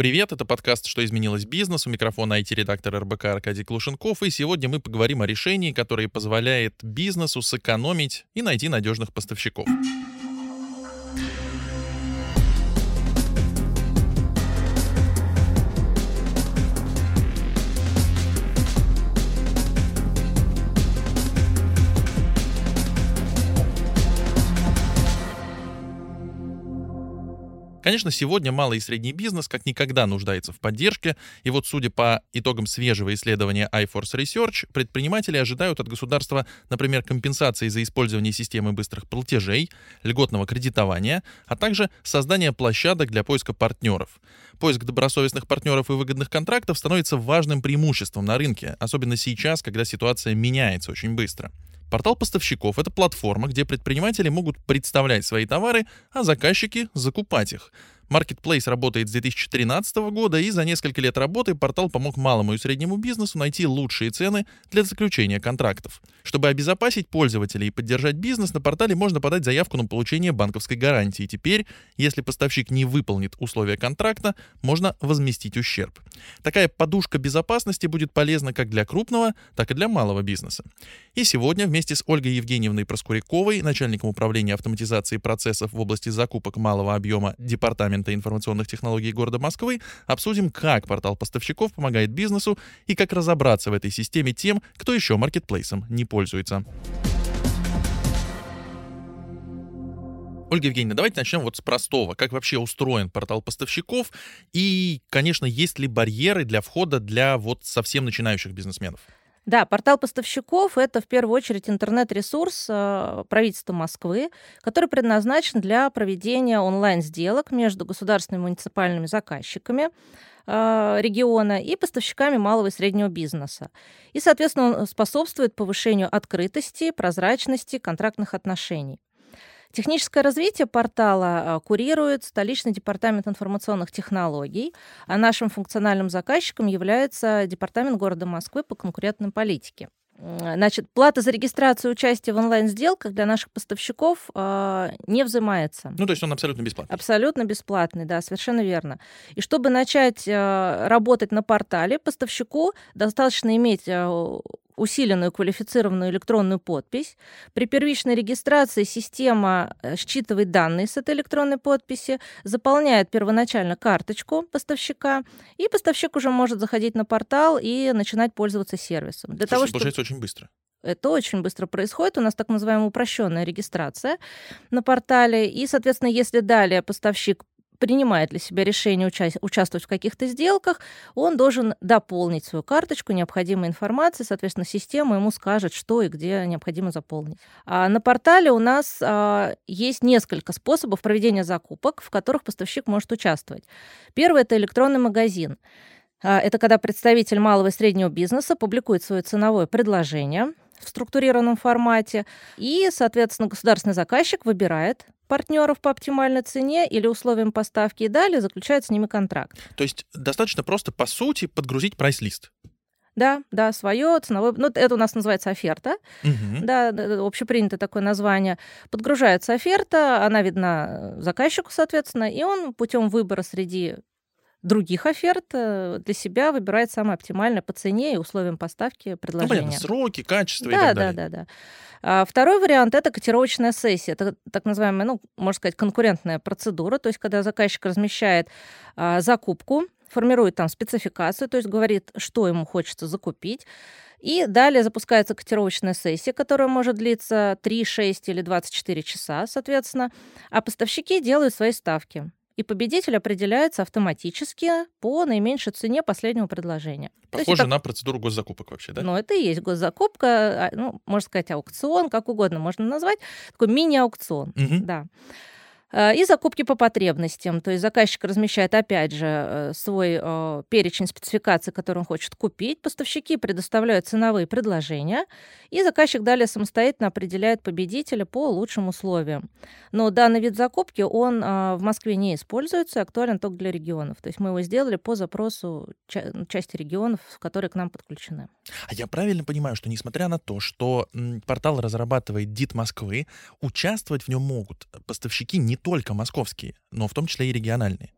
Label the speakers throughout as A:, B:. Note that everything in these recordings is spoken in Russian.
A: Привет, это подкаст «Что изменилось бизнес». У микрофона IT-редактор РБК Аркадий Клушенков. И сегодня мы поговорим о решении, которое позволяет бизнесу сэкономить и найти надежных поставщиков. Конечно, сегодня малый и средний бизнес как никогда нуждается в поддержке, и вот судя по итогам свежего исследования iForce Research, предприниматели ожидают от государства, например, компенсации за использование системы быстрых платежей, льготного кредитования, а также создания площадок для поиска партнеров. Поиск добросовестных партнеров и выгодных контрактов становится важным преимуществом на рынке, особенно сейчас, когда ситуация меняется очень быстро. Портал поставщиков — это платформа, где предприниматели могут представлять свои товары, а заказчики — закупать их. Marketplace работает с 2013 года, и за несколько лет работы портал помог малому и среднему бизнесу найти лучшие цены для заключения контрактов. Чтобы обезопасить пользователей и поддержать бизнес, на портале можно подать заявку на получение банковской гарантии. Теперь, если поставщик не выполнит условия контракта, можно возместить ущерб. Такая подушка безопасности будет полезна как для крупного, так и для малого бизнеса. И сегодня вместе с Ольгой Евгеньевной Проскуряковой, начальником управления автоматизации процессов в области закупок малого объема Департамента Департамента информационных технологий города Москвы обсудим, как портал поставщиков помогает бизнесу и как разобраться в этой системе тем, кто еще маркетплейсом не пользуется. Ольга Евгеньевна, давайте начнем вот с простого. Как вообще устроен портал поставщиков? И, конечно, есть ли барьеры для входа для вот совсем начинающих бизнесменов?
B: Да, портал поставщиков — это в первую очередь интернет-ресурс э, правительства Москвы, который предназначен для проведения онлайн-сделок между государственными и муниципальными заказчиками э, региона и поставщиками малого и среднего бизнеса. И, соответственно, он способствует повышению открытости, прозрачности контрактных отношений. Техническое развитие портала а, курирует столичный департамент информационных технологий, а нашим функциональным заказчиком является департамент города Москвы по конкурентной политике. Значит, плата за регистрацию участия в онлайн-сделках для наших поставщиков э, не взимается.
A: Ну, то есть он абсолютно бесплатный.
B: Абсолютно бесплатный, да, совершенно верно. И чтобы начать э, работать на портале, поставщику достаточно иметь э, усиленную квалифицированную электронную подпись. При первичной регистрации система э, считывает данные с этой электронной подписи, заполняет первоначально карточку поставщика, и поставщик уже может заходить на портал и начинать пользоваться сервисом.
A: Для Слушай, того, чтобы... получается очень быстро.
B: Это очень быстро происходит. У нас так называемая упрощенная регистрация на портале. И, соответственно, если далее поставщик принимает для себя решение уча- участвовать в каких-то сделках, он должен дополнить свою карточку необходимой информацией, соответственно, система ему скажет, что и где необходимо заполнить. А на портале у нас а, есть несколько способов проведения закупок, в которых поставщик может участвовать. Первый — это электронный магазин. А, это когда представитель малого и среднего бизнеса публикует свое ценовое предложение в структурированном формате, и, соответственно, государственный заказчик выбирает партнеров по оптимальной цене или условиям поставки и далее заключает с ними контракт.
A: То есть достаточно просто, по сути, подгрузить прайс-лист.
B: Да, да, свое ценовое, ну это у нас называется оферта, угу. да, общепринято такое название. Подгружается оферта, она видна заказчику, соответственно, и он путем выбора среди других оферт э, для себя выбирает самое оптимальное по цене и условиям поставки предложения. Ну, понятно,
A: сроки, качество
B: да,
A: и так
B: далее. Да, да, да. А второй вариант — это котировочная сессия. Это так называемая, ну, можно сказать, конкурентная процедура, то есть когда заказчик размещает а, закупку, формирует там спецификацию, то есть говорит, что ему хочется закупить, и далее запускается котировочная сессия, которая может длиться 3, 6 или 24 часа, соответственно, а поставщики делают свои ставки и победитель определяется автоматически по наименьшей цене последнего предложения.
A: Похоже на процедуру госзакупок вообще, да?
B: Ну, это и есть госзакупка, а, ну, можно сказать, аукцион, как угодно можно назвать, такой мини-аукцион, угу. да. Э, и закупки по потребностям. То есть заказчик размещает, опять же, э, свой э, перечень спецификаций, который он хочет купить. Поставщики предоставляют ценовые предложения, и заказчик далее самостоятельно определяет победителя по лучшим условиям. Но данный вид закупки, он в Москве не используется, актуален только для регионов. То есть мы его сделали по запросу части регионов, которые к нам подключены.
A: А я правильно понимаю, что несмотря на то, что портал разрабатывает ДИТ Москвы, участвовать в нем могут поставщики не только московские, но в том числе и региональные.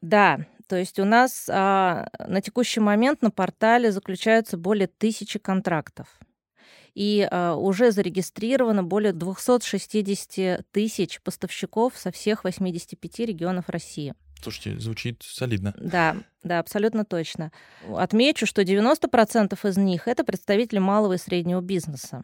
B: Да, То есть у нас а, на текущий момент на портале заключаются более тысячи контрактов. И а, уже зарегистрировано более 260 тысяч поставщиков со всех 85 регионов России.
A: Слушайте, звучит солидно.
B: Да, да, абсолютно точно. Отмечу, что 90% из них это представители малого и среднего бизнеса.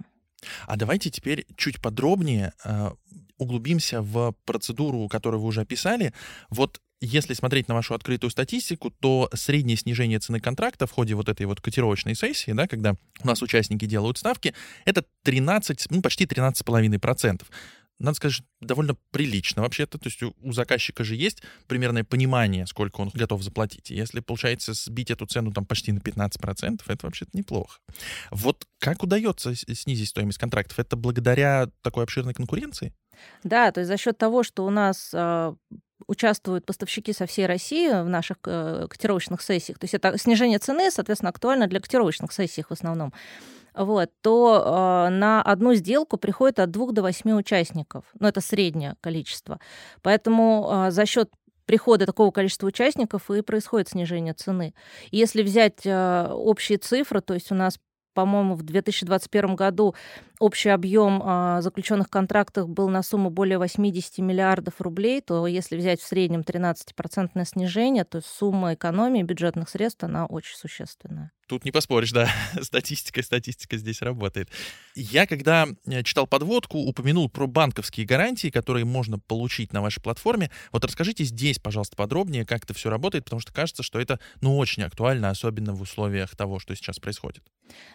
A: А давайте теперь чуть подробнее э, углубимся в процедуру, которую вы уже описали. Вот если смотреть на вашу открытую статистику, то среднее снижение цены контракта в ходе вот этой вот котировочной сессии, да, когда у нас участники делают ставки, это 13, ну, почти 13,5% надо сказать, довольно прилично вообще-то. То есть у, у заказчика же есть примерное понимание, сколько он готов заплатить. И если получается сбить эту цену там почти на 15%, это вообще-то неплохо. Вот как удается снизить стоимость контрактов? Это благодаря такой обширной конкуренции?
B: Да, то есть за счет того, что у нас э, участвуют поставщики со всей России в наших э, котировочных сессиях, то есть это снижение цены, соответственно, актуально для котировочных сессий в основном вот, то э, на одну сделку приходит от двух до восьми участников. Ну, это среднее количество. Поэтому э, за счет прихода такого количества участников и происходит снижение цены. Если взять э, общие цифры, то есть у нас по-моему, в 2021 году общий объем а, заключенных контрактов был на сумму более 80 миллиардов рублей, то если взять в среднем 13% снижение, то сумма экономии бюджетных средств, она очень существенная.
A: Тут не поспоришь, да. статистика, статистика здесь работает. Я, когда э, читал подводку, упомянул про банковские гарантии, которые можно получить на вашей платформе. Вот расскажите здесь, пожалуйста, подробнее, как это все работает, потому что кажется, что это, ну, очень актуально, особенно в условиях того, что сейчас происходит.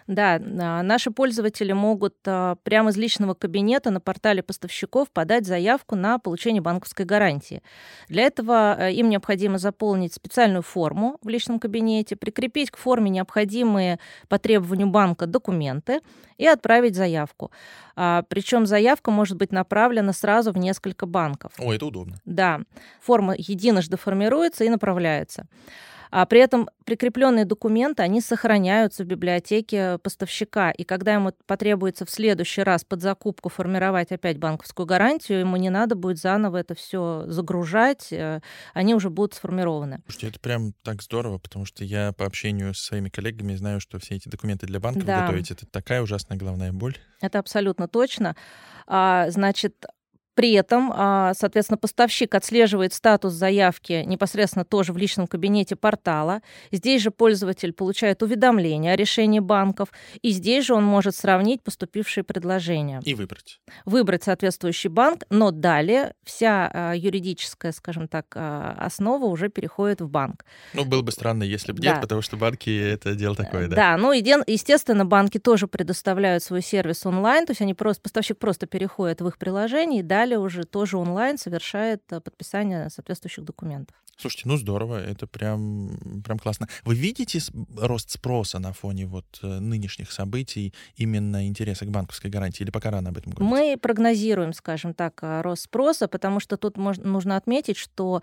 B: Да, а, наши пользователи могут прямо из личного кабинета на портале поставщиков подать заявку на получение банковской гарантии. Для этого э, им необходимо заполнить специальную форму в личном кабинете, прикрепить к форме необходимые по требованию банка документы и отправить заявку. А, Причем заявка может быть направлена сразу в несколько банков.
A: О, это удобно.
B: Да, форма единожды формируется и направляется. А при этом прикрепленные документы, они сохраняются в библиотеке поставщика. И когда ему потребуется в следующий раз под закупку формировать опять банковскую гарантию, ему не надо будет заново это все загружать, э, они уже будут сформированы.
A: Слушайте, это прям так здорово, потому что я по общению с своими коллегами знаю, что все эти документы для банков да. готовить, это такая ужасная головная боль.
B: Это абсолютно точно. А, значит, при этом, а, соответственно, поставщик отслеживает статус заявки непосредственно тоже в личном кабинете портала. Здесь же пользователь получает уведомление о решении банков, и здесь же он может сравнить поступившие предложения.
A: И выбрать.
B: Выбрать соответствующий банк, но далее вся а, юридическая, скажем так, а, основа уже переходит в банк.
A: Ну, было бы странно, если бы да. нет, потому что банки это дело такое, да?
B: Да, ну, естественно, банки тоже предоставляют свой сервис онлайн, то есть они просто, поставщик просто переходит в их приложение, и далее уже тоже онлайн совершает э, подписание соответствующих документов.
A: Слушайте, ну здорово, это прям, прям классно. Вы видите рост спроса на фоне вот э, нынешних событий, именно интереса к банковской гарантии, или пока рано об этом говорить?
B: Мы прогнозируем, скажем так, э, рост спроса, потому что тут можно, нужно отметить, что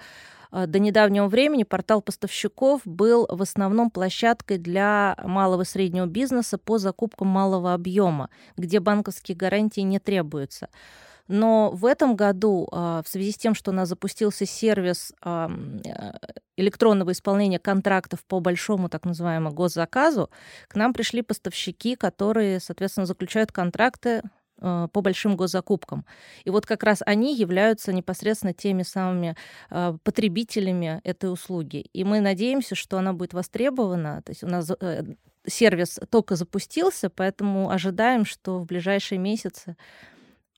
B: до недавнего времени портал поставщиков был в основном площадкой для малого и среднего бизнеса по закупкам малого объема, где банковские гарантии не требуются. Но в этом году, а, в связи с тем, что у нас запустился сервис а, э, электронного исполнения контрактов по большому так называемому госзаказу, к нам пришли поставщики, которые, соответственно, заключают контракты а, по большим госзакупкам. И вот как раз они являются непосредственно теми самыми потребителями этой услуги. И мы надеемся, что она будет востребована. То есть у нас э, сервис только запустился, поэтому ожидаем, что в ближайшие месяцы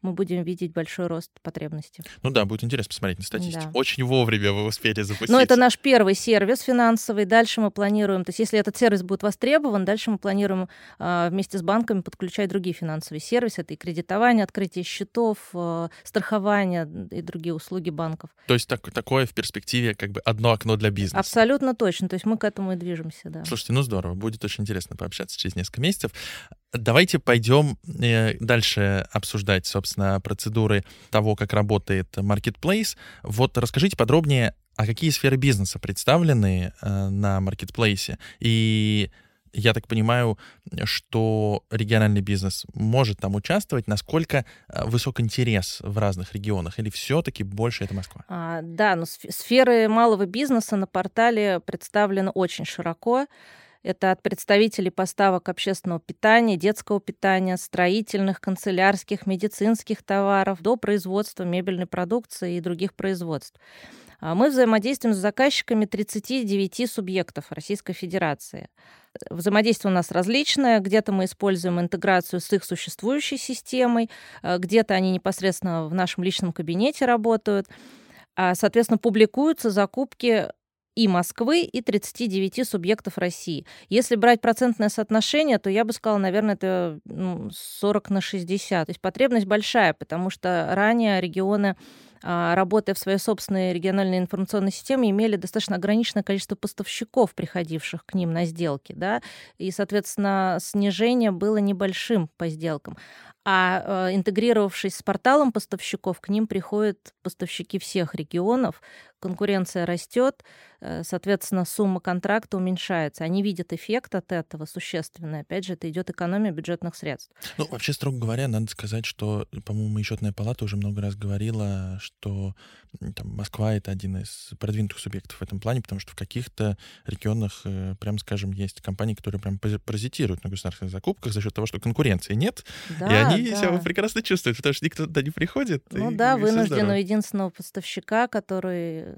B: мы будем видеть большой рост потребностей.
A: Ну да, будет интересно посмотреть на статистику. Да. Очень вовремя вы успели запустить.
B: Но это наш первый сервис финансовый. Дальше мы планируем, то есть если этот сервис будет востребован, дальше мы планируем э, вместе с банками подключать другие финансовые сервисы. Это и кредитование, открытие счетов, э, страхование и другие услуги банков.
A: То есть так, такое в перспективе как бы одно окно для бизнеса.
B: Абсолютно точно. То есть мы к этому и движемся, да.
A: Слушайте, ну здорово. Будет очень интересно пообщаться через несколько месяцев. Давайте пойдем э, дальше обсуждать, собственно, процедуры того, как работает Marketplace. Вот расскажите подробнее, а какие сферы бизнеса представлены э, на Marketplace и я так понимаю, что региональный бизнес может там участвовать. Насколько э, высок интерес в разных регионах? Или все-таки больше это Москва?
B: А, да, но сферы малого бизнеса на портале представлены очень широко. Это от представителей поставок общественного питания, детского питания, строительных, канцелярских, медицинских товаров до производства мебельной продукции и других производств. А мы взаимодействуем с заказчиками 39 субъектов Российской Федерации. Взаимодействие у нас различное. Где-то мы используем интеграцию с их существующей системой, э, где-то они непосредственно в нашем личном кабинете работают. А, соответственно, публикуются закупки и Москвы, и 39 субъектов России. Если брать процентное соотношение, то я бы сказала, наверное, это 40 ну, на 60. То есть потребность большая, потому что ранее регионы а, работая в своей собственной региональной информационной системе, имели достаточно ограниченное количество поставщиков, приходивших к ним на сделки, да, и, соответственно, снижение было небольшим по сделкам. А э, интегрировавшись с порталом поставщиков, к ним приходят поставщики всех регионов, конкуренция растет, э, соответственно, сумма контракта уменьшается. Они видят эффект от этого существенный. Опять же, это идет экономия бюджетных средств.
A: Ну, вообще, строго говоря, надо сказать, что, по-моему, и счетная палата уже много раз говорила, что там, Москва — это один из продвинутых субъектов в этом плане, потому что в каких-то регионах, э, прям скажем, есть компании, которые прям паразитируют на государственных закупках за счет того, что конкуренции нет, да, и они да. себя прекрасно чувствуют, потому что никто туда не приходит.
B: Ну да, вынужден у единственного поставщика, который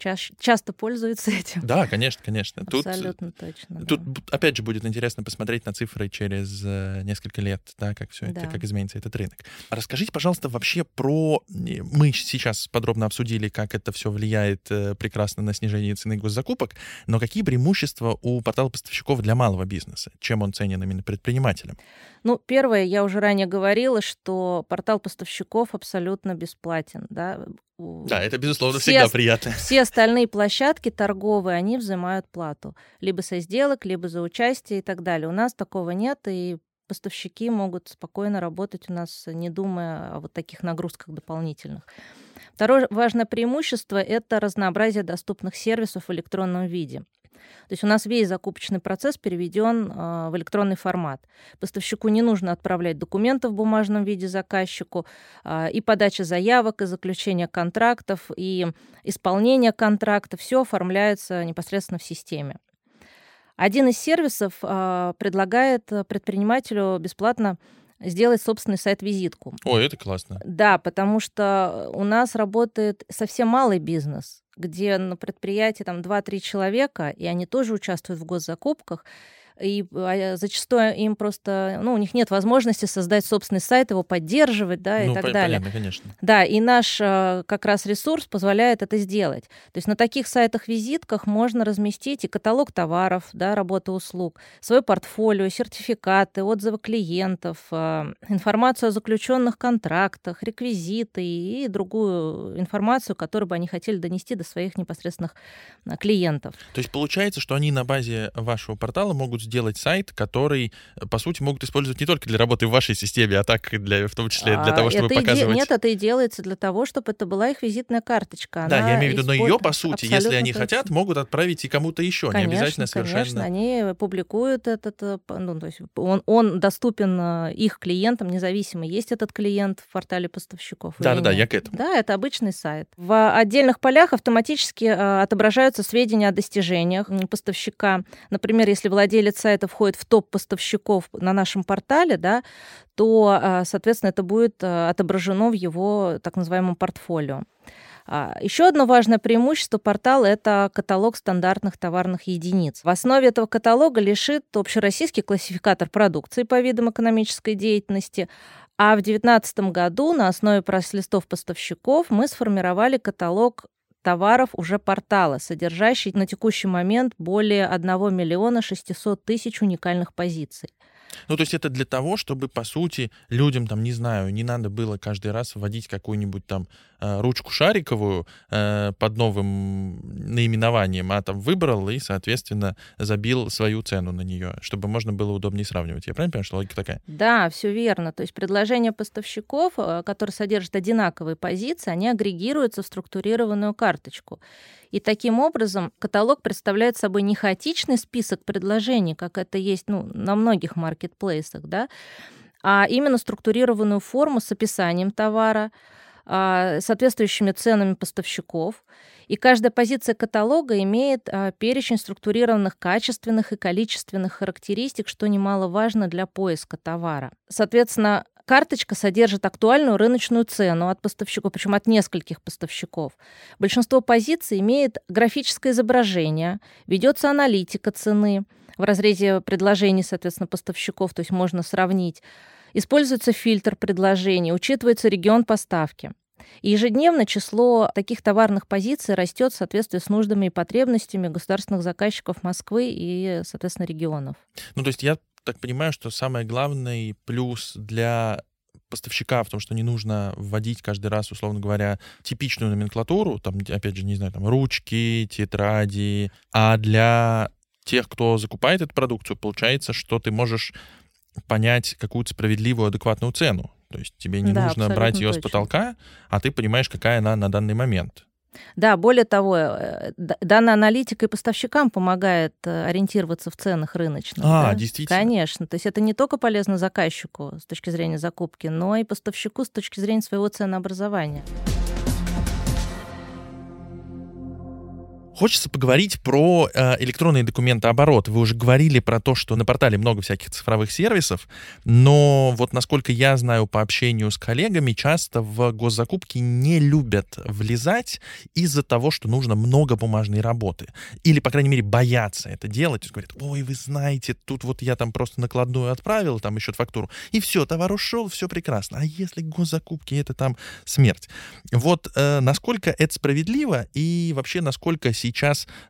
B: ча- часто пользуются этим.
A: Да, конечно, конечно.
B: Абсолютно тут, точно.
A: Тут, да. опять же, будет интересно посмотреть на цифры через э, несколько лет, да, как все да. это, как изменится этот рынок. Расскажите, пожалуйста, вообще про... Мы сейчас подробно обсудили, как это все влияет э, прекрасно на снижение цены госзакупок, но какие преимущества у портала поставщиков для малого бизнеса? Чем он ценен именно предпринимателям?
B: Ну, первое, я уже ранее говорила, что портал поставщиков абсолютно бесплатен, да,
A: да, это, безусловно, все, всегда приятно.
B: Все остальные площадки торговые, они взимают плату. Либо со сделок, либо за участие и так далее. У нас такого нет, и поставщики могут спокойно работать у нас, не думая о вот таких нагрузках дополнительных. Второе важное преимущество – это разнообразие доступных сервисов в электронном виде. То есть у нас весь закупочный процесс переведен а, в электронный формат. Поставщику не нужно отправлять документы в бумажном виде заказчику, а, и подача заявок, и заключение контрактов, и исполнение контракта, все оформляется непосредственно в системе. Один из сервисов а, предлагает предпринимателю бесплатно сделать собственный сайт-визитку.
A: Ой, это классно.
B: Да, потому что у нас работает совсем малый бизнес где на предприятии там 2-3 человека, и они тоже участвуют в госзакупках, и а, зачастую им просто, ну, у них нет возможности создать собственный сайт, его поддерживать, да, ну, и так по- далее.
A: Понятно, конечно.
B: Да, и наш а, как раз ресурс позволяет это сделать. То есть на таких сайтах-визитках можно разместить и каталог товаров, да, работы услуг, свое портфолио, сертификаты, отзывы клиентов, а, информацию о заключенных контрактах, реквизиты и другую информацию, которую бы они хотели донести до своих непосредственных клиентов.
A: То есть получается, что они на базе вашего портала могут сделать сайт, который, э, по сути, могут использовать не только для работы в вашей системе, а так для, в том числе для того, чтобы показывать...
B: Нет, это и делается для того, чтобы это была их визитная карточка.
A: да, я имею в виду, но ее, по сути, если они точно. хотят, могут отправить и кому-то еще,
B: конечно,
A: не обязательно совершенно...
B: Конечно, они публикуют этот, э, ну, то есть он, он доступен э, их клиентам независимо, есть этот клиент в портале поставщиков.
A: Да-да-да, я к этому.
B: Да, это обычный сайт. В отдельных полях автоматически отображаются сведения о достижениях поставщика. Например, если владелец сайта входит в топ поставщиков на нашем портале, да, то, а, соответственно, это будет а, отображено в его так называемом портфолио. А, Еще одно важное преимущество портала – это каталог стандартных товарных единиц. В основе этого каталога лежит общероссийский классификатор продукции по видам экономической деятельности, а в 2019 году на основе прайс-листов поставщиков мы сформировали каталог товаров уже портала, содержащий на текущий момент более 1 миллиона 600 тысяч уникальных позиций.
A: Ну, то есть это для того, чтобы, по сути, людям, там, не знаю, не надо было каждый раз вводить какую-нибудь там ручку шариковую э, под новым наименованием, а там выбрал и, соответственно, забил свою цену на нее, чтобы можно было удобнее сравнивать. Я правильно понимаю, что логика такая?
B: Да, все верно. То есть предложения поставщиков, э, которые содержат одинаковые позиции, они агрегируются в структурированную карточку. И таким образом каталог представляет собой не хаотичный список предложений, как это есть ну, на многих маркетплейсах, да, а именно структурированную форму с описанием товара, соответствующими ценами поставщиков. И каждая позиция каталога имеет а, перечень структурированных качественных и количественных характеристик, что немаловажно для поиска товара. Соответственно, Карточка содержит актуальную рыночную цену от поставщиков, причем от нескольких поставщиков. Большинство позиций имеет графическое изображение, ведется аналитика цены в разрезе предложений, соответственно, поставщиков, то есть можно сравнить. Используется фильтр предложений, учитывается регион поставки. И ежедневно число таких товарных позиций растет в соответствии с нуждами и потребностями государственных заказчиков Москвы и, соответственно, регионов.
A: Ну, то есть я так понимаю, что самый главный плюс для поставщика в том, что не нужно вводить каждый раз, условно говоря, типичную номенклатуру, там, опять же, не знаю, там, ручки, тетради, а для тех, кто закупает эту продукцию, получается, что ты можешь понять какую-то справедливую, адекватную цену. То есть тебе не
B: да,
A: нужно брать ее
B: точно.
A: с потолка, а ты понимаешь, какая она на данный момент.
B: Да, более того, э, данная аналитика и поставщикам помогает э, ориентироваться в ценах рыночных.
A: А,
B: да?
A: действительно.
B: Конечно. То есть это не только полезно заказчику с точки зрения закупки, но и поставщику с точки зрения своего ценообразования.
A: Хочется поговорить про э, электронные документооборот. Вы уже говорили про то, что на портале много всяких цифровых сервисов, но вот насколько я знаю по общению с коллегами, часто в госзакупки не любят влезать из-за того, что нужно много бумажной работы. Или, по крайней мере, боятся это делать. Говорят, ой, вы знаете, тут вот я там просто накладную отправил, там еще фактуру, и все, товар ушел, все прекрасно. А если госзакупки, это там смерть. Вот э, насколько это справедливо и вообще насколько сейчас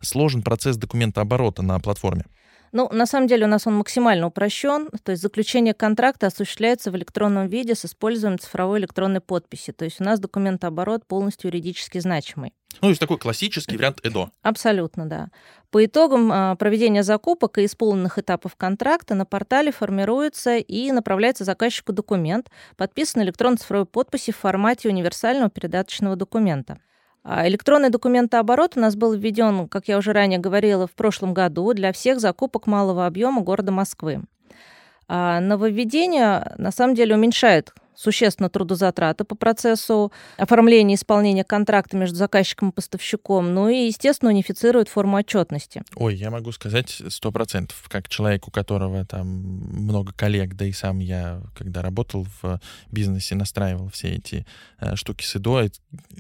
A: сложен процесс документооборота на платформе?
B: Ну, на самом деле у нас он максимально упрощен, то есть заключение контракта осуществляется в электронном виде с использованием цифровой электронной подписи, то есть у нас документооборот полностью юридически значимый.
A: Ну, то есть такой классический вариант ЭДО.
B: Абсолютно, да. По итогам а, проведения закупок и исполненных этапов контракта на портале формируется и направляется заказчику документ, подписанный электронной цифровой подписью в формате универсального передаточного документа. А электронный документооборот у нас был введен, как я уже ранее говорила, в прошлом году для всех закупок малого объема города Москвы. А нововведение на самом деле уменьшает существенно трудозатраты по процессу оформления и исполнения контракта между заказчиком и поставщиком, ну и, естественно, унифицирует форму отчетности.
A: Ой, я могу сказать сто процентов, как человек, у которого там много коллег, да и сам я, когда работал в бизнесе, настраивал все эти э, штуки с ИДО,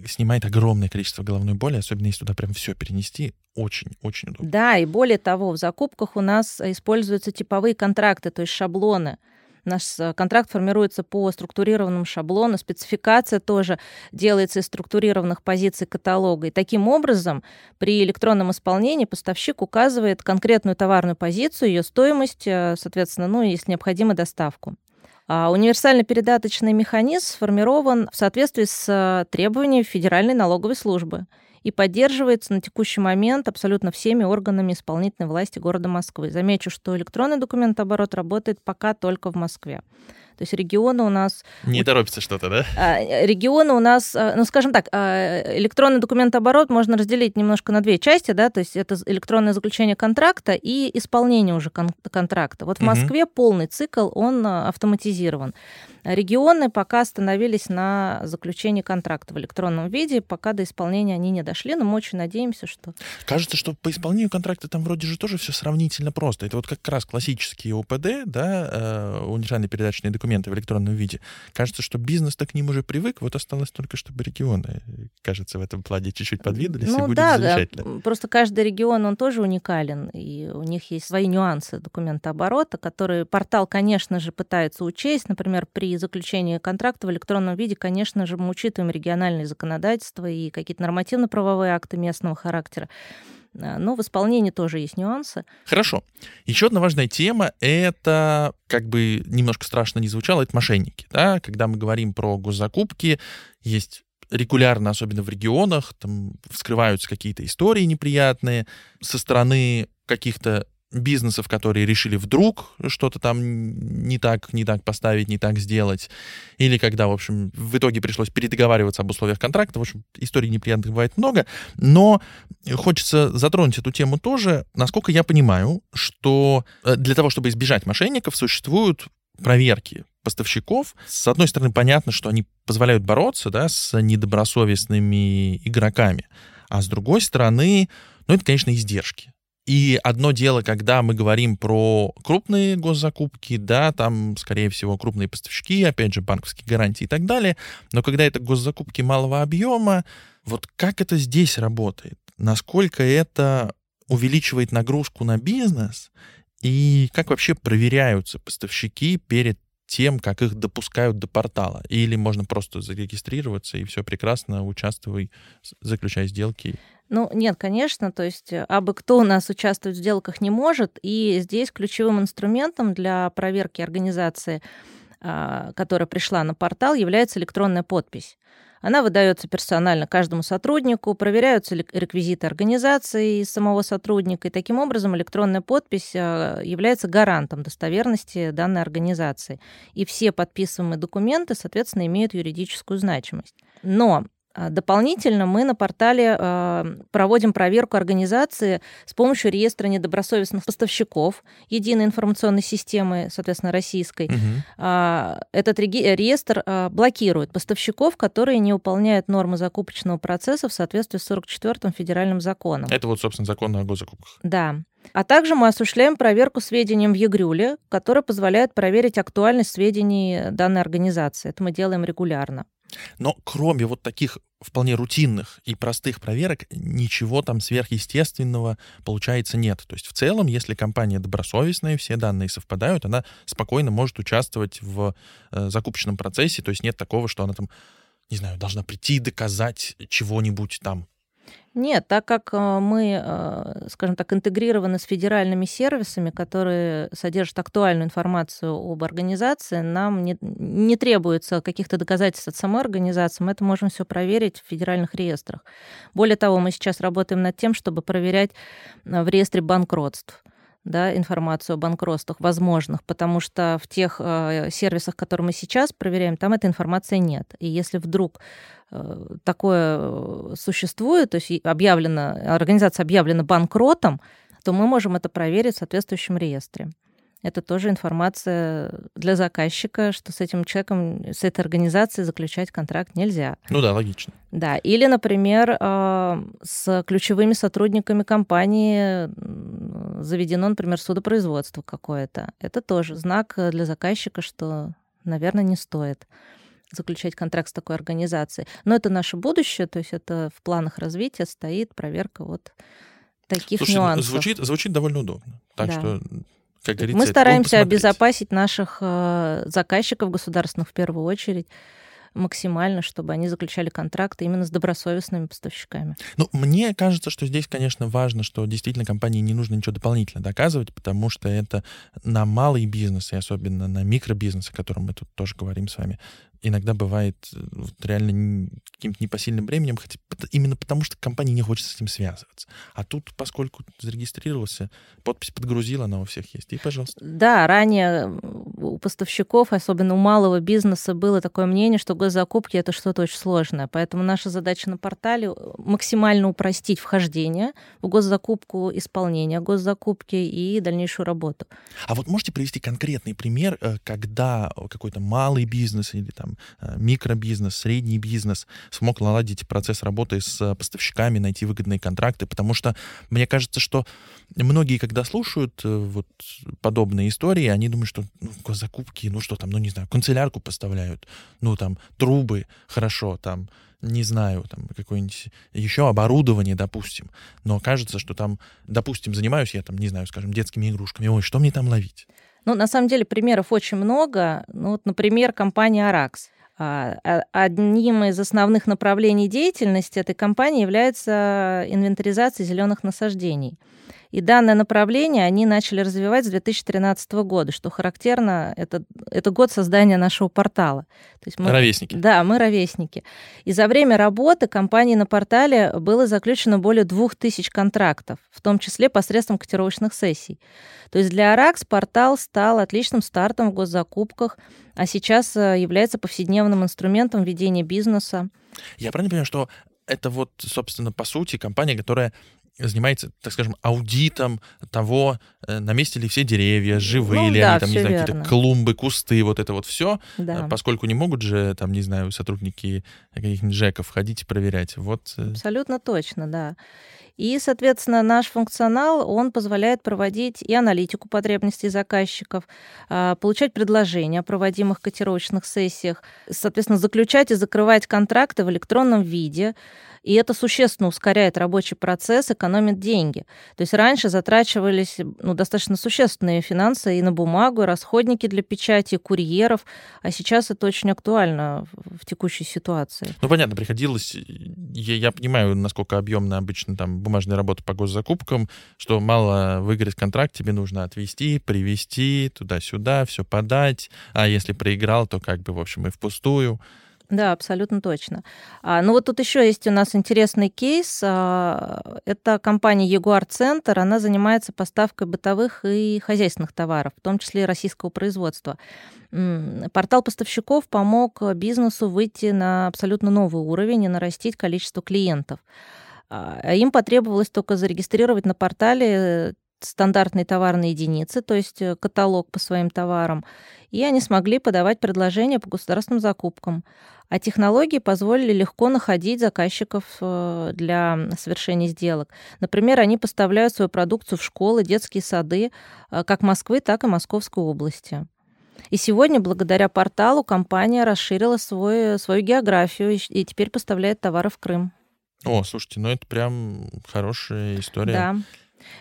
A: снимает огромное количество головной боли, особенно если туда прям все перенести, очень-очень удобно.
B: Да, и более того, в закупках у нас используются типовые контракты, то есть шаблоны. Наш э, контракт формируется по структурированному шаблону, спецификация тоже делается из структурированных позиций каталога. И таким образом при электронном исполнении поставщик указывает конкретную товарную позицию, ее стоимость, э, соответственно, ну, если необходимо, доставку. А универсальный передаточный механизм сформирован в соответствии с э, требованиями Федеральной налоговой службы и поддерживается на текущий момент абсолютно всеми органами исполнительной власти города Москвы. Замечу, что электронный документооборот работает пока только в Москве. То есть регионы у нас...
A: Не торопится что-то, да?
B: А, регионы у нас, а, ну, скажем так, а, электронный документооборот можно разделить немножко на две части, да, то есть это электронное заключение контракта и исполнение уже кон- контракта. Вот в Москве угу. полный цикл, он автоматизирован. Регионы пока остановились на заключении контракта в электронном виде, пока до исполнения они не дошли, но мы очень надеемся, что...
A: Кажется, что по исполнению контракта там вроде же тоже все сравнительно просто. Это вот как раз классические ОПД, да, э, универсальные передачные документы в электронном виде. Кажется, что бизнес-то к ним уже привык, вот осталось только, чтобы регионы, кажется, в этом плане чуть-чуть подвинулись, ну, и будет да, замечательно.
B: Просто каждый регион, он тоже уникален, и у них есть свои нюансы документооборота, которые портал, конечно же, пытается учесть. Например, при при заключении контракта в электронном виде, конечно же, мы учитываем региональные законодательства и какие-то нормативно-правовые акты местного характера. А, но в исполнении тоже есть нюансы.
A: Хорошо. Еще одна важная тема — это, как бы немножко страшно не звучало, это мошенники. Да? Когда мы говорим про госзакупки, есть регулярно, особенно в регионах, там вскрываются какие-то истории неприятные со стороны каких-то бизнесов, которые решили вдруг что-то там не так, не так поставить, не так сделать, или когда, в общем, в итоге пришлось передоговариваться об условиях контракта, в общем, историй неприятных бывает много, но хочется затронуть эту тему тоже, насколько я понимаю, что э, для того, чтобы избежать мошенников, существуют проверки поставщиков. С одной стороны, понятно, что они позволяют бороться да, с недобросовестными игроками, а с другой стороны, ну, это, конечно, издержки. И одно дело, когда мы говорим про крупные госзакупки, да, там, скорее всего, крупные поставщики, опять же, банковские гарантии и так далее, но когда это госзакупки малого объема, вот как это здесь работает? Насколько это увеличивает нагрузку на бизнес? И как вообще проверяются поставщики перед тем, как их допускают до портала? Или можно просто зарегистрироваться и все прекрасно, участвуй, заключай сделки?
B: Ну, нет, конечно, то есть э, абы кто у нас участвовать в сделках не может, и здесь ключевым инструментом для проверки организации, а, которая пришла на портал, является электронная подпись. Она выдается персонально каждому сотруднику, проверяются реквизиты организации и самого сотрудника, и таким образом электронная подпись а, является гарантом достоверности данной организации. И все подписываемые документы, соответственно, имеют юридическую значимость. Но дополнительно мы на портале а, проводим проверку организации с помощью реестра недобросовестных поставщиков, единой информационной системы, соответственно, российской. Угу. Этот реестр блокирует поставщиков, которые не выполняют нормы закупочного процесса в соответствии с 44-м федеральным законом.
A: Это вот, собственно, закон о госзакупках.
B: Да. А также мы осуществляем проверку сведениям в ЕГРЮЛе, которая позволяет проверить актуальность сведений данной организации. Это мы делаем регулярно.
A: Но кроме вот таких вполне рутинных и простых проверок, ничего там сверхъестественного, получается, нет. То есть в целом, если компания добросовестная, все данные совпадают, она спокойно может участвовать в э, закупочном процессе, то есть нет такого, что она там, не знаю, должна прийти и доказать чего-нибудь там
B: нет, так как э, мы, э, скажем так, интегрированы с федеральными сервисами, которые содержат актуальную информацию об организации, нам не, не требуется каких-то доказательств от самой организации, мы это можем все проверить в федеральных реестрах. Более того, мы сейчас работаем над тем, чтобы проверять э, в реестре банкротств да, информацию о банкротствах возможных, потому что в тех э, сервисах, которые мы сейчас проверяем, там этой информации нет. И если вдруг э, такое э, существует, то есть объявлено, организация объявлена банкротом, то мы можем это проверить в соответствующем реестре. Это тоже информация для заказчика, что с этим человеком, с этой организацией заключать контракт нельзя.
A: Ну да, логично.
B: Да, или, например, а, с ключевыми сотрудниками компании заведено, например, судопроизводство какое-то. Это тоже знак для заказчика, что, наверное, не стоит заключать контракт с такой организацией. Но это наше будущее, то есть это в планах развития стоит проверка вот таких Слушай, ну, нюансов.
A: Звучит, звучит довольно удобно. Так да. что как говорится,
B: Мы стараемся обезопасить наших э, заказчиков государственных в первую очередь максимально, чтобы они заключали контракты именно с добросовестными поставщиками.
A: Ну, мне кажется, что здесь, конечно, важно, что действительно компании не нужно ничего дополнительно доказывать, потому что это на малый бизнес, и особенно на микробизнес, о котором мы тут тоже говорим с вами, иногда бывает э, вот, реально каким-то непосильным временем, хотя, именно потому что компания не хочет с этим связываться. А тут, поскольку зарегистрировался, подпись подгрузила, она у всех есть, и пожалуйста.
B: Да, ранее у поставщиков, особенно у малого бизнеса, было такое мнение, что госзакупки — это что-то очень сложное. Поэтому наша задача на портале — максимально упростить вхождение в госзакупку, исполнение госзакупки и дальнейшую работу.
A: А вот можете привести конкретный пример, э, когда какой-то малый бизнес или там э, микробизнес, средний бизнес смог наладить процесс работы с э, поставщиками, найти выгодные контракты, потому что мне кажется, что многие, когда слушают вот подобные истории, они думают, что ну, закупки, ну что там, ну не знаю, канцелярку поставляют, ну там трубы, хорошо, там не знаю, там какое-нибудь еще оборудование, допустим. Но кажется, что там, допустим, занимаюсь я там, не знаю, скажем, детскими игрушками. Ой, что мне там ловить?
B: Ну, на самом деле, примеров очень много. Ну, вот, например, компания Arax. А, а, одним из основных направлений деятельности этой компании является инвентаризация зеленых насаждений. И данное направление они начали развивать с 2013 года, что характерно, это, это год создания нашего портала.
A: То есть мы, ровесники.
B: Да, мы ровесники. И за время работы компании на портале было заключено более 2000 контрактов, в том числе посредством котировочных сессий. То есть для Аракс портал стал отличным стартом в госзакупках, а сейчас э, является повседневным инструментом ведения бизнеса.
A: Я правильно понимаю, что это вот, собственно, по сути, компания, которая занимается, так скажем, аудитом того, э, на месте ли все деревья, живые ну, ли да, они, там, не знаю, какие-то клумбы, кусты, вот это вот все, да. поскольку не могут же, там, не знаю, сотрудники каких-нибудь ЖЭКов ходить и проверять. Вот.
B: Э. Абсолютно точно, да. И, соответственно, наш функционал, он позволяет проводить и аналитику потребностей заказчиков, а, получать предложения о проводимых котировочных сессиях, соответственно, заключать и закрывать контракты в электронном виде, и это существенно ускоряет рабочий процесс, экономит деньги. То есть раньше затрачивались ну, достаточно существенные финансы и на бумагу, и расходники для печати, и курьеров, а сейчас это очень актуально в текущей ситуации.
A: Ну, понятно, приходилось... Я, я понимаю, насколько объемно обычно там бумажная работа по госзакупкам, что мало выиграть контракт, тебе нужно отвезти, привезти туда-сюда, все подать, а если проиграл, то как бы, в общем, и впустую.
B: Да, абсолютно точно. А, ну вот тут еще есть у нас интересный кейс. А, это компания Jaguar Center. Она занимается поставкой бытовых и хозяйственных товаров, в том числе российского производства. Портал поставщиков помог бизнесу выйти на абсолютно новый уровень и нарастить количество клиентов. А, им потребовалось только зарегистрировать на портале стандартные товарные единицы, то есть э, каталог по своим товарам, и они смогли подавать предложения по государственным закупкам. А технологии позволили легко находить заказчиков э, для совершения сделок. Например, они поставляют свою продукцию в школы, детские сады э, как Москвы, так и Московской области. И сегодня, благодаря порталу, компания расширила свой, свою географию и теперь поставляет товары в Крым.
A: О, слушайте, ну это прям хорошая история.
B: Да.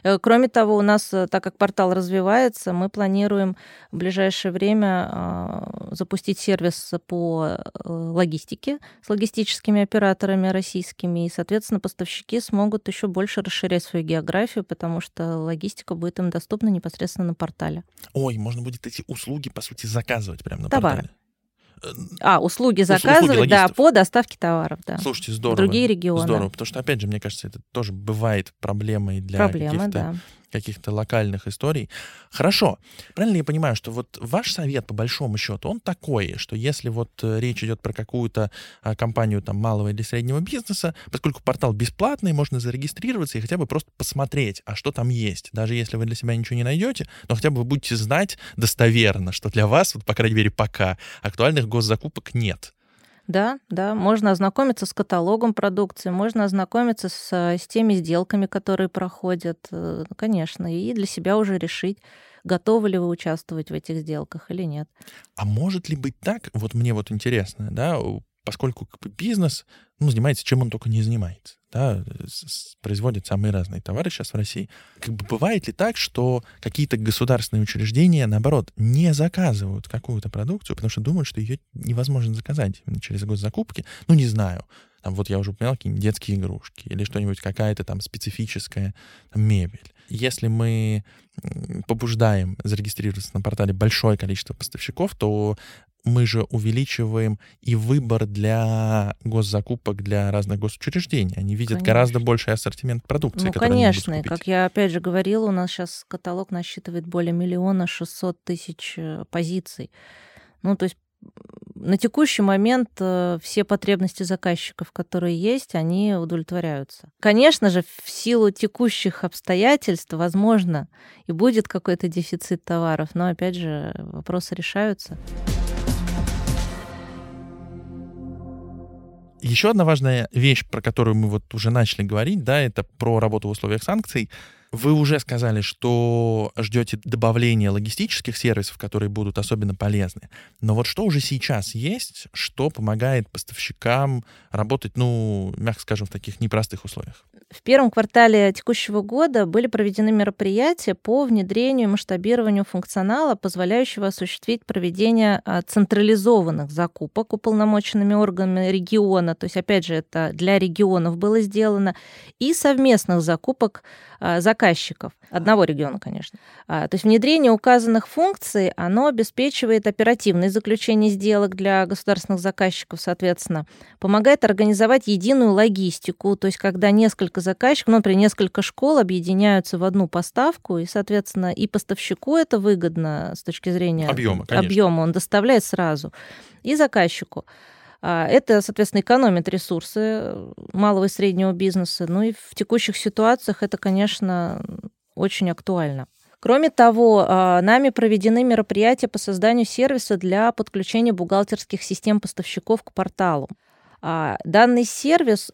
B: Э, кроме того, у нас, э, так как портал развивается, мы планируем в ближайшее время а, запустить сервис по э, логистике с логистическими операторами российскими, и, соответственно, поставщики смогут еще больше расширять свою географию, потому что логистика будет им доступна непосредственно на портале.
A: Ой, можно будет эти услуги, по сути, заказывать прямо на
B: Товары.
A: портале.
B: А, услуги заказывать, услуги да, по доставке товаров, да.
A: Слушайте, здорово.
B: Другие регионы.
A: Здорово, потому что, опять же, мне кажется, это тоже бывает проблемой для Проблема, каких-то да каких-то локальных историй. Хорошо. Правильно я понимаю, что вот ваш совет, по большому счету, он такой, что если вот э, речь идет про какую-то а, компанию там малого или среднего бизнеса, поскольку портал бесплатный, можно зарегистрироваться и хотя бы просто посмотреть, а что там есть. Даже если вы для себя ничего не найдете, но хотя бы вы будете знать достоверно, что для вас, вот, по крайней мере, пока актуальных госзакупок нет.
B: Да, да, можно ознакомиться с каталогом продукции, можно ознакомиться с, с теми сделками, которые проходят, э, конечно, и для себя уже решить, готовы ли вы участвовать в этих сделках или нет.
A: А может ли быть так, вот мне вот интересно, да, поскольку бизнес ну, занимается чем он только не занимается. Да, производит самые разные товары сейчас в России. Как бы бывает ли так, что какие-то государственные учреждения, наоборот, не заказывают какую-то продукцию, потому что думают, что ее невозможно заказать через госзакупки? Ну, не знаю. Там вот я уже упоминал какие-нибудь детские игрушки или что-нибудь, какая-то там специфическая там, мебель. Если мы побуждаем зарегистрироваться на портале большое количество поставщиков, то мы же увеличиваем и выбор для госзакупок для разных госучреждений. Они видят конечно. гораздо больший ассортимент продукции.
B: Ну, конечно. Как я опять же говорила, у нас сейчас каталог насчитывает более миллиона шестьсот тысяч э, позиций. Ну, то есть на текущий момент э, все потребности заказчиков, которые есть, они удовлетворяются. Конечно же, в силу текущих обстоятельств, возможно, и будет какой-то дефицит товаров, но опять же, вопросы решаются.
A: Еще одна важная вещь, про которую мы вот уже начали говорить, да, это про работу в условиях санкций. Вы уже сказали, что ждете добавления логистических сервисов, которые будут особенно полезны. Но вот что уже сейчас есть, что помогает поставщикам работать, ну, мягко скажем, в таких непростых условиях?
B: В первом квартале текущего года были проведены мероприятия по внедрению и масштабированию функционала, позволяющего осуществить проведение а, централизованных закупок уполномоченными органами региона, то есть, опять же, это для регионов было сделано, и совместных закупок а, за заказчиков. Одного региона, конечно. А, то есть внедрение указанных функций, оно обеспечивает оперативное заключение сделок для государственных заказчиков, соответственно, помогает организовать единую логистику, то есть когда несколько заказчиков, ну, например, несколько школ объединяются в одну поставку, и, соответственно, и поставщику это выгодно с точки зрения
A: объема,
B: объема он доставляет сразу, и заказчику. А, это, соответственно, экономит ресурсы э, малого и среднего бизнеса. Ну и в текущих ситуациях это, конечно, очень актуально. Кроме того, а, нами проведены мероприятия по созданию сервиса для подключения бухгалтерских систем поставщиков к порталу. А, данный сервис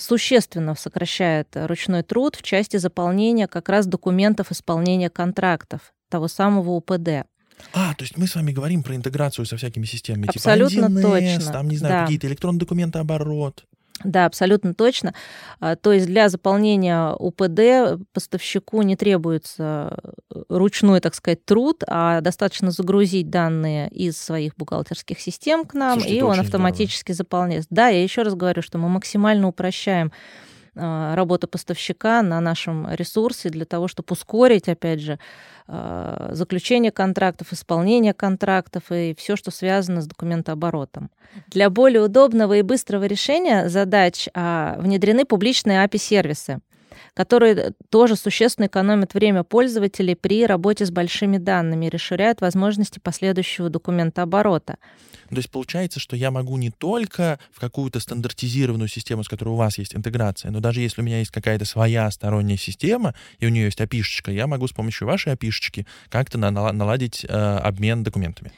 B: существенно сокращает ручной труд в части заполнения как раз документов исполнения контрактов того самого УПД.
A: А, то есть мы с вами говорим про интеграцию со всякими системами.
B: Типа Абсолютно
A: типа 1С,
B: точно.
A: Там, не знаю,
B: да.
A: какие-то электронный документ оборот.
B: Да, абсолютно точно. А, то есть для заполнения УПД поставщику не требуется э, ручной, так сказать, труд, а достаточно загрузить данные из своих бухгалтерских систем к нам,
A: Слушайте,
B: и он автоматически заполняется. Да, я еще раз говорю, что мы максимально упрощаем а, работу поставщика на нашем ресурсе для того, чтобы ускорить, опять же, а, заключение контрактов, исполнение контрактов и все, что связано с документооборотом. Для более удобного и быстрого решения задач а, внедрены публичные API-сервисы которые тоже существенно экономят время пользователей при работе с большими данными и расширяют возможности последующего документооборота.
A: То есть получается, что я могу не только в какую-то стандартизированную систему, с которой у вас есть интеграция, но даже если у меня есть какая-то своя сторонняя система, и у нее есть api я могу с помощью вашей api как-то наладить э, обмен документами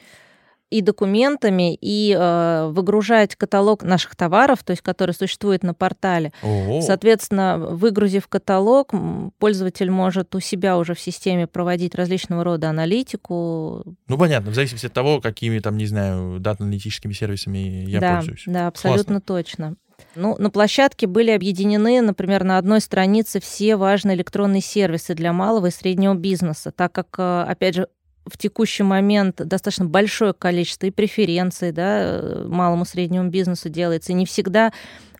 B: и документами, и э, выгружать каталог наших товаров, то есть который существует на портале.
A: О-о-о.
B: Соответственно, выгрузив каталог, пользователь может у себя уже в системе проводить различного рода аналитику.
A: Ну, понятно, в зависимости от того, какими там, не знаю, дата-аналитическими сервисами я
B: да,
A: пользуюсь.
B: Да, абсолютно Классно. точно. Ну, на площадке были объединены, например, на одной странице все важные электронные сервисы для малого и среднего бизнеса, так как, э, опять же, в текущий момент достаточно большое количество и преференций да, малому и среднему бизнесу делается. И не всегда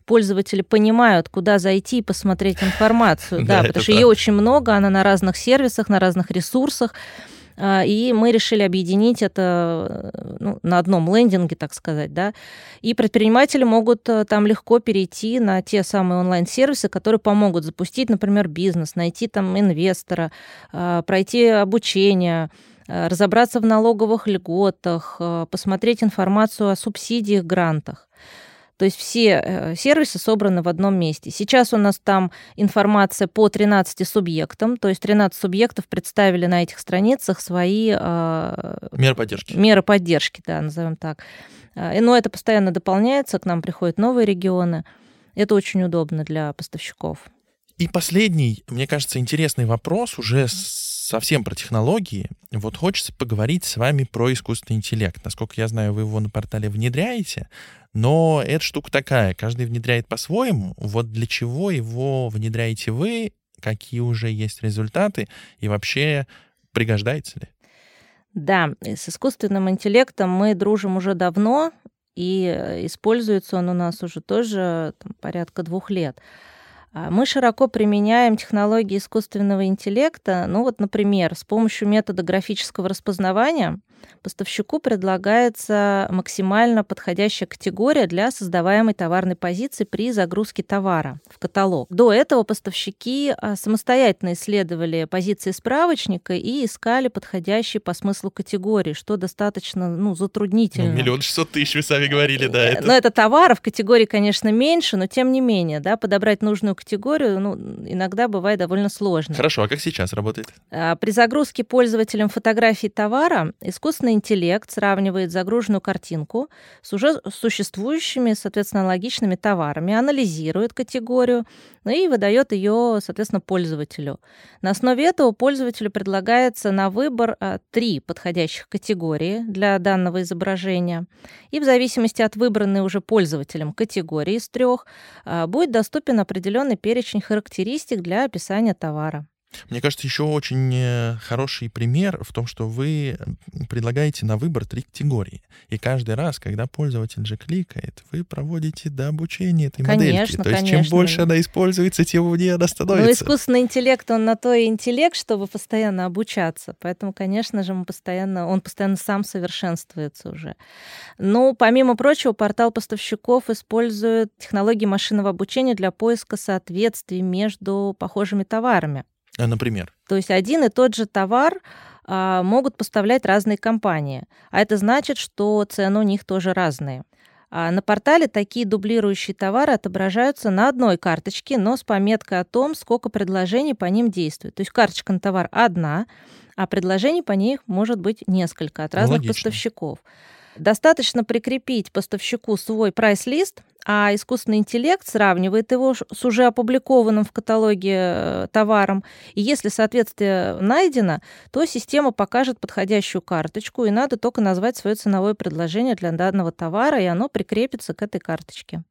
B: пользователи понимают, куда зайти и посмотреть информацию. Да, потому что ее очень много, она на разных сервисах, на разных ресурсах. А, и мы решили объединить это ну, на одном лендинге, так сказать, да. И предприниматели могут э, там легко перейти на те самые онлайн-сервисы, которые помогут запустить, например, бизнес, найти там инвестора, а, пройти обучение, Э, разобраться в налоговых льготах, э, посмотреть информацию о субсидиях, грантах. То есть все э, сервисы собраны в одном месте. Сейчас у нас там информация по 13 субъектам, то есть 13 субъектов представили на этих страницах свои...
A: Меры поддержки.
B: Меры поддержки, да, назовем так. Но это постоянно дополняется, к нам приходят новые регионы. Это очень удобно для поставщиков.
A: И последний, мне кажется, интересный вопрос уже совсем про технологии, вот хочется поговорить с вами про искусственный интеллект. Насколько я знаю, вы его на портале внедряете, но эта штука такая, каждый внедряет по-своему. Вот для чего его внедряете вы, какие уже есть результаты и вообще пригождается ли?
B: Да, с искусственным интеллектом мы дружим уже давно, и используется он у нас уже тоже там, порядка двух лет. А, мы широко применяем технологии искусственного интеллекта. Ну вот, например, с помощью метода графического распознавания поставщику предлагается максимально подходящая категория для создаваемой товарной позиции при загрузке товара в каталог. До этого поставщики а, самостоятельно исследовали позиции справочника и искали подходящие по смыслу категории, что достаточно ну, затруднительно.
A: Ну, миллион шестьсот тысяч, вы сами говорили, да.
B: Это... Но это товаров, категории, конечно, меньше, но тем не менее, да, подобрать нужную категорию ну, иногда бывает довольно сложно.
A: Хорошо, а как сейчас работает?
B: А, при загрузке пользователям фотографий товара искусственный интеллект сравнивает загруженную картинку с уже существующими, соответственно, логичными товарами, анализирует категорию, ну и выдает ее, соответственно, пользователю. На основе этого пользователю предлагается на выбор а, три подходящих категории для данного изображения. И в зависимости от выбранной уже пользователем категории из трех а, будет доступен определенный перечень характеристик для описания товара.
A: Мне кажется, еще очень э, хороший пример в том, что вы предлагаете на выбор три категории. И каждый раз, когда пользователь же кликает, вы проводите до обучения этой
B: конечно,
A: модельки. То есть
B: конечно.
A: чем больше она используется, тем умнее она
B: Но
A: становится.
B: Ну, искусственный интеллект, он на то и интеллект, чтобы постоянно обучаться. Поэтому, конечно же, мы постоянно, он постоянно сам совершенствуется уже. Ну, помимо прочего, портал поставщиков использует технологии машинного обучения для поиска соответствий между похожими товарами.
A: А, Например.
B: То есть один и тот же товар а, могут поставлять разные компании. А это значит, что цены у них тоже разные. А на портале такие дублирующие товары отображаются на одной карточке, но с пометкой о том, сколько предложений по ним действует. То есть карточка на товар одна, а предложений по ней может быть несколько от
A: Ну,
B: разных
A: логично.
B: поставщиков. Достаточно прикрепить поставщику свой прайс-лист, а искусственный интеллект сравнивает его с уже опубликованным в каталоге э, товаром. И если соответствие найдено, то система покажет подходящую карточку, и надо только назвать свое ценовое предложение для данного товара, и оно прикрепится к этой карточке.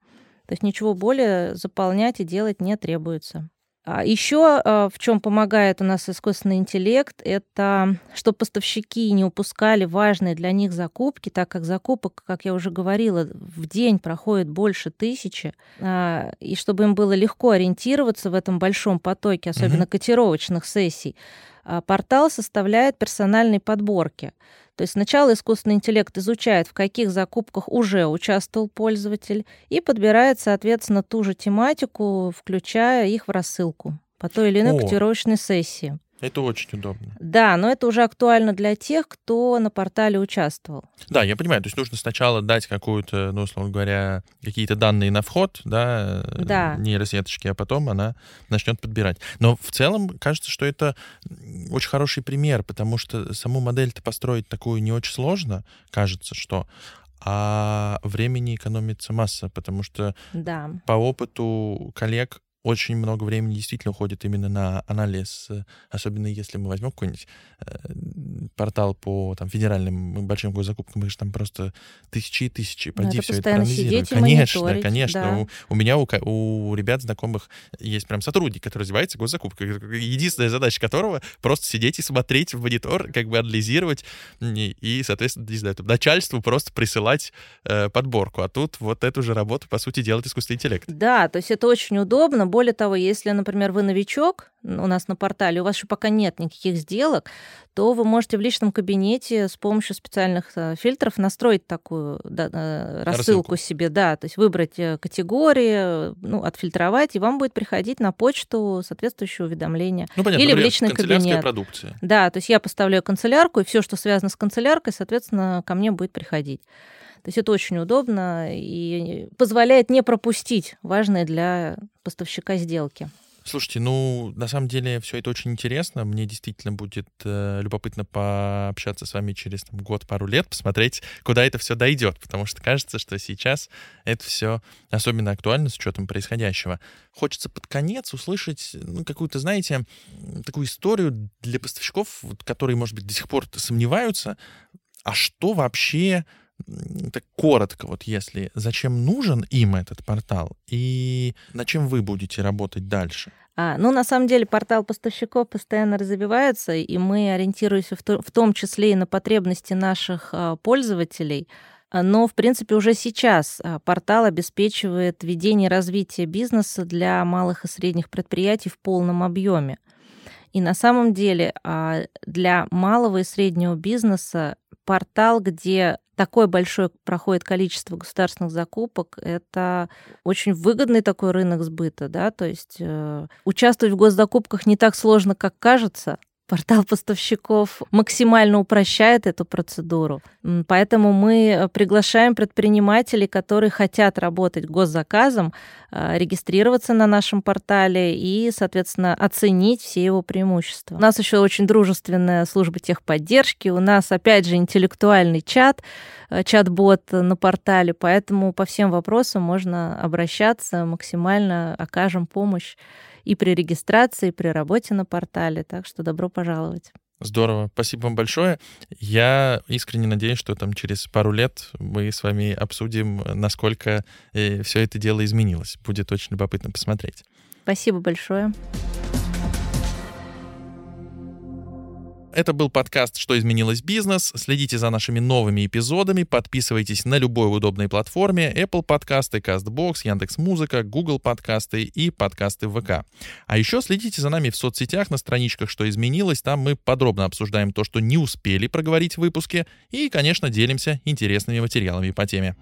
B: То есть ничего более заполнять и делать не требуется. А еще в чем помогает у нас искусственный интеллект, это чтобы поставщики не упускали важные для них закупки, так как закупок, как я уже говорила, в день проходит больше тысячи, а, и чтобы им было легко ориентироваться в этом большом потоке, особенно
A: Мгм.
B: котировочных сессий, а, портал составляет персональные подборки. То есть сначала искусственный интеллект изучает, в каких закупках уже участвовал пользователь, и подбирает, соответственно, ту же тематику, включая их в рассылку по той или иной
A: О.
B: котировочной сессии.
A: Это очень удобно.
B: Да, но это уже актуально для тех, кто на портале участвовал.
A: Да, я понимаю. То есть нужно сначала дать какую-то, ну, условно говоря, какие-то данные на вход, да,
B: Да.
A: нейросеточки, а потом она начнет подбирать. Но в целом кажется, что это очень хороший пример, потому что саму модель-то построить такую не очень сложно, кажется, что а времени экономится масса, потому что
B: Да.
A: по опыту коллег очень много времени действительно уходит именно на анализ, э, особенно если мы возьмем какой-нибудь э, портал по там, федеральным большим госзакупкам, их же там просто тысячи и тысячи. Пойди
B: Надо
A: все это проанализировать. Конечно, конечно.
B: да.
A: У, у меня, у, у ребят знакомых есть прям сотрудник, который развивается госзакупкой, единственная задача которого просто сидеть и смотреть в монитор, как бы анализировать и, и, соответственно, не знаю, там, начальству просто присылать э, подборку. А тут вот эту же работу, по сути, делает искусственный интеллект.
B: Да, то есть это очень удобно. Более того, если, например, вы новичок у нас на портале, у вас еще пока нет никаких сделок, то вы можете в личном кабинете с помощью специальных э, фильтров настроить такую да, э, рассылку,
A: Рассылку.
B: себе, да, то есть выбрать э, категории, ну, отфильтровать, и вам будет приходить на почту соответствующее уведомление.
A: Ну, понятно,
B: Или в личный кабинет.
A: продукция.
B: Да, то есть я поставляю канцелярку, и все, что связано с канцеляркой, соответственно, ко мне будет приходить. То есть это очень удобно и позволяет не пропустить важные для поставщика сделки.
A: Слушайте, ну, на самом деле, все это очень интересно. Мне действительно будет э, любопытно пообщаться с вами через там, год-пару лет, посмотреть, куда это все дойдет, потому что кажется, что сейчас это все особенно актуально с учетом происходящего. Хочется под конец услышать ну, какую-то, знаете, такую историю для поставщиков, вот, которые, может быть, до сих пор сомневаются, а что вообще так коротко, вот если, зачем нужен им этот портал и над чем вы будете работать дальше?
B: А, ну, на самом деле, портал поставщиков постоянно развивается, и мы ориентируемся в, то- в том числе и на потребности наших а, пользователей. А, Но, в принципе, уже сейчас а, портал обеспечивает ведение и развитие бизнеса для малых и средних предприятий в полном объеме. И на самом деле а, для малого и среднего бизнеса портал, где такое большое проходит количество государственных закупок, это очень выгодный такой рынок сбыта, да, то есть э, участвовать в госзакупках не так сложно, как кажется. Портал поставщиков максимально упрощает эту процедуру. Поэтому мы э, приглашаем предпринимателей, которые хотят работать госзаказом, регистрироваться на нашем портале и, соответственно, оценить все его преимущества. У нас еще очень дружественная служба техподдержки, у нас, опять же, интеллектуальный чат, э, чат-бот на портале, поэтому по всем вопросам можно обращаться, максимально окажем помощь и при регистрации, и при работе на портале. Так что добро пожаловать.
A: Здорово, спасибо вам большое. Я искренне надеюсь, что там через пару лет мы с вами обсудим, насколько все это дело изменилось. Будет очень любопытно посмотреть.
B: Спасибо большое.
A: Это был подкаст «Что изменилось бизнес». Следите за нашими новыми эпизодами, подписывайтесь на любой удобной платформе Apple подкасты, CastBox, Яндекс.Музыка, Google подкасты и подкасты ВК. А еще следите за нами в соцсетях на страничках «Что изменилось». Там мы подробно обсуждаем то, что не успели проговорить в выпуске и, конечно, делимся интересными материалами по теме.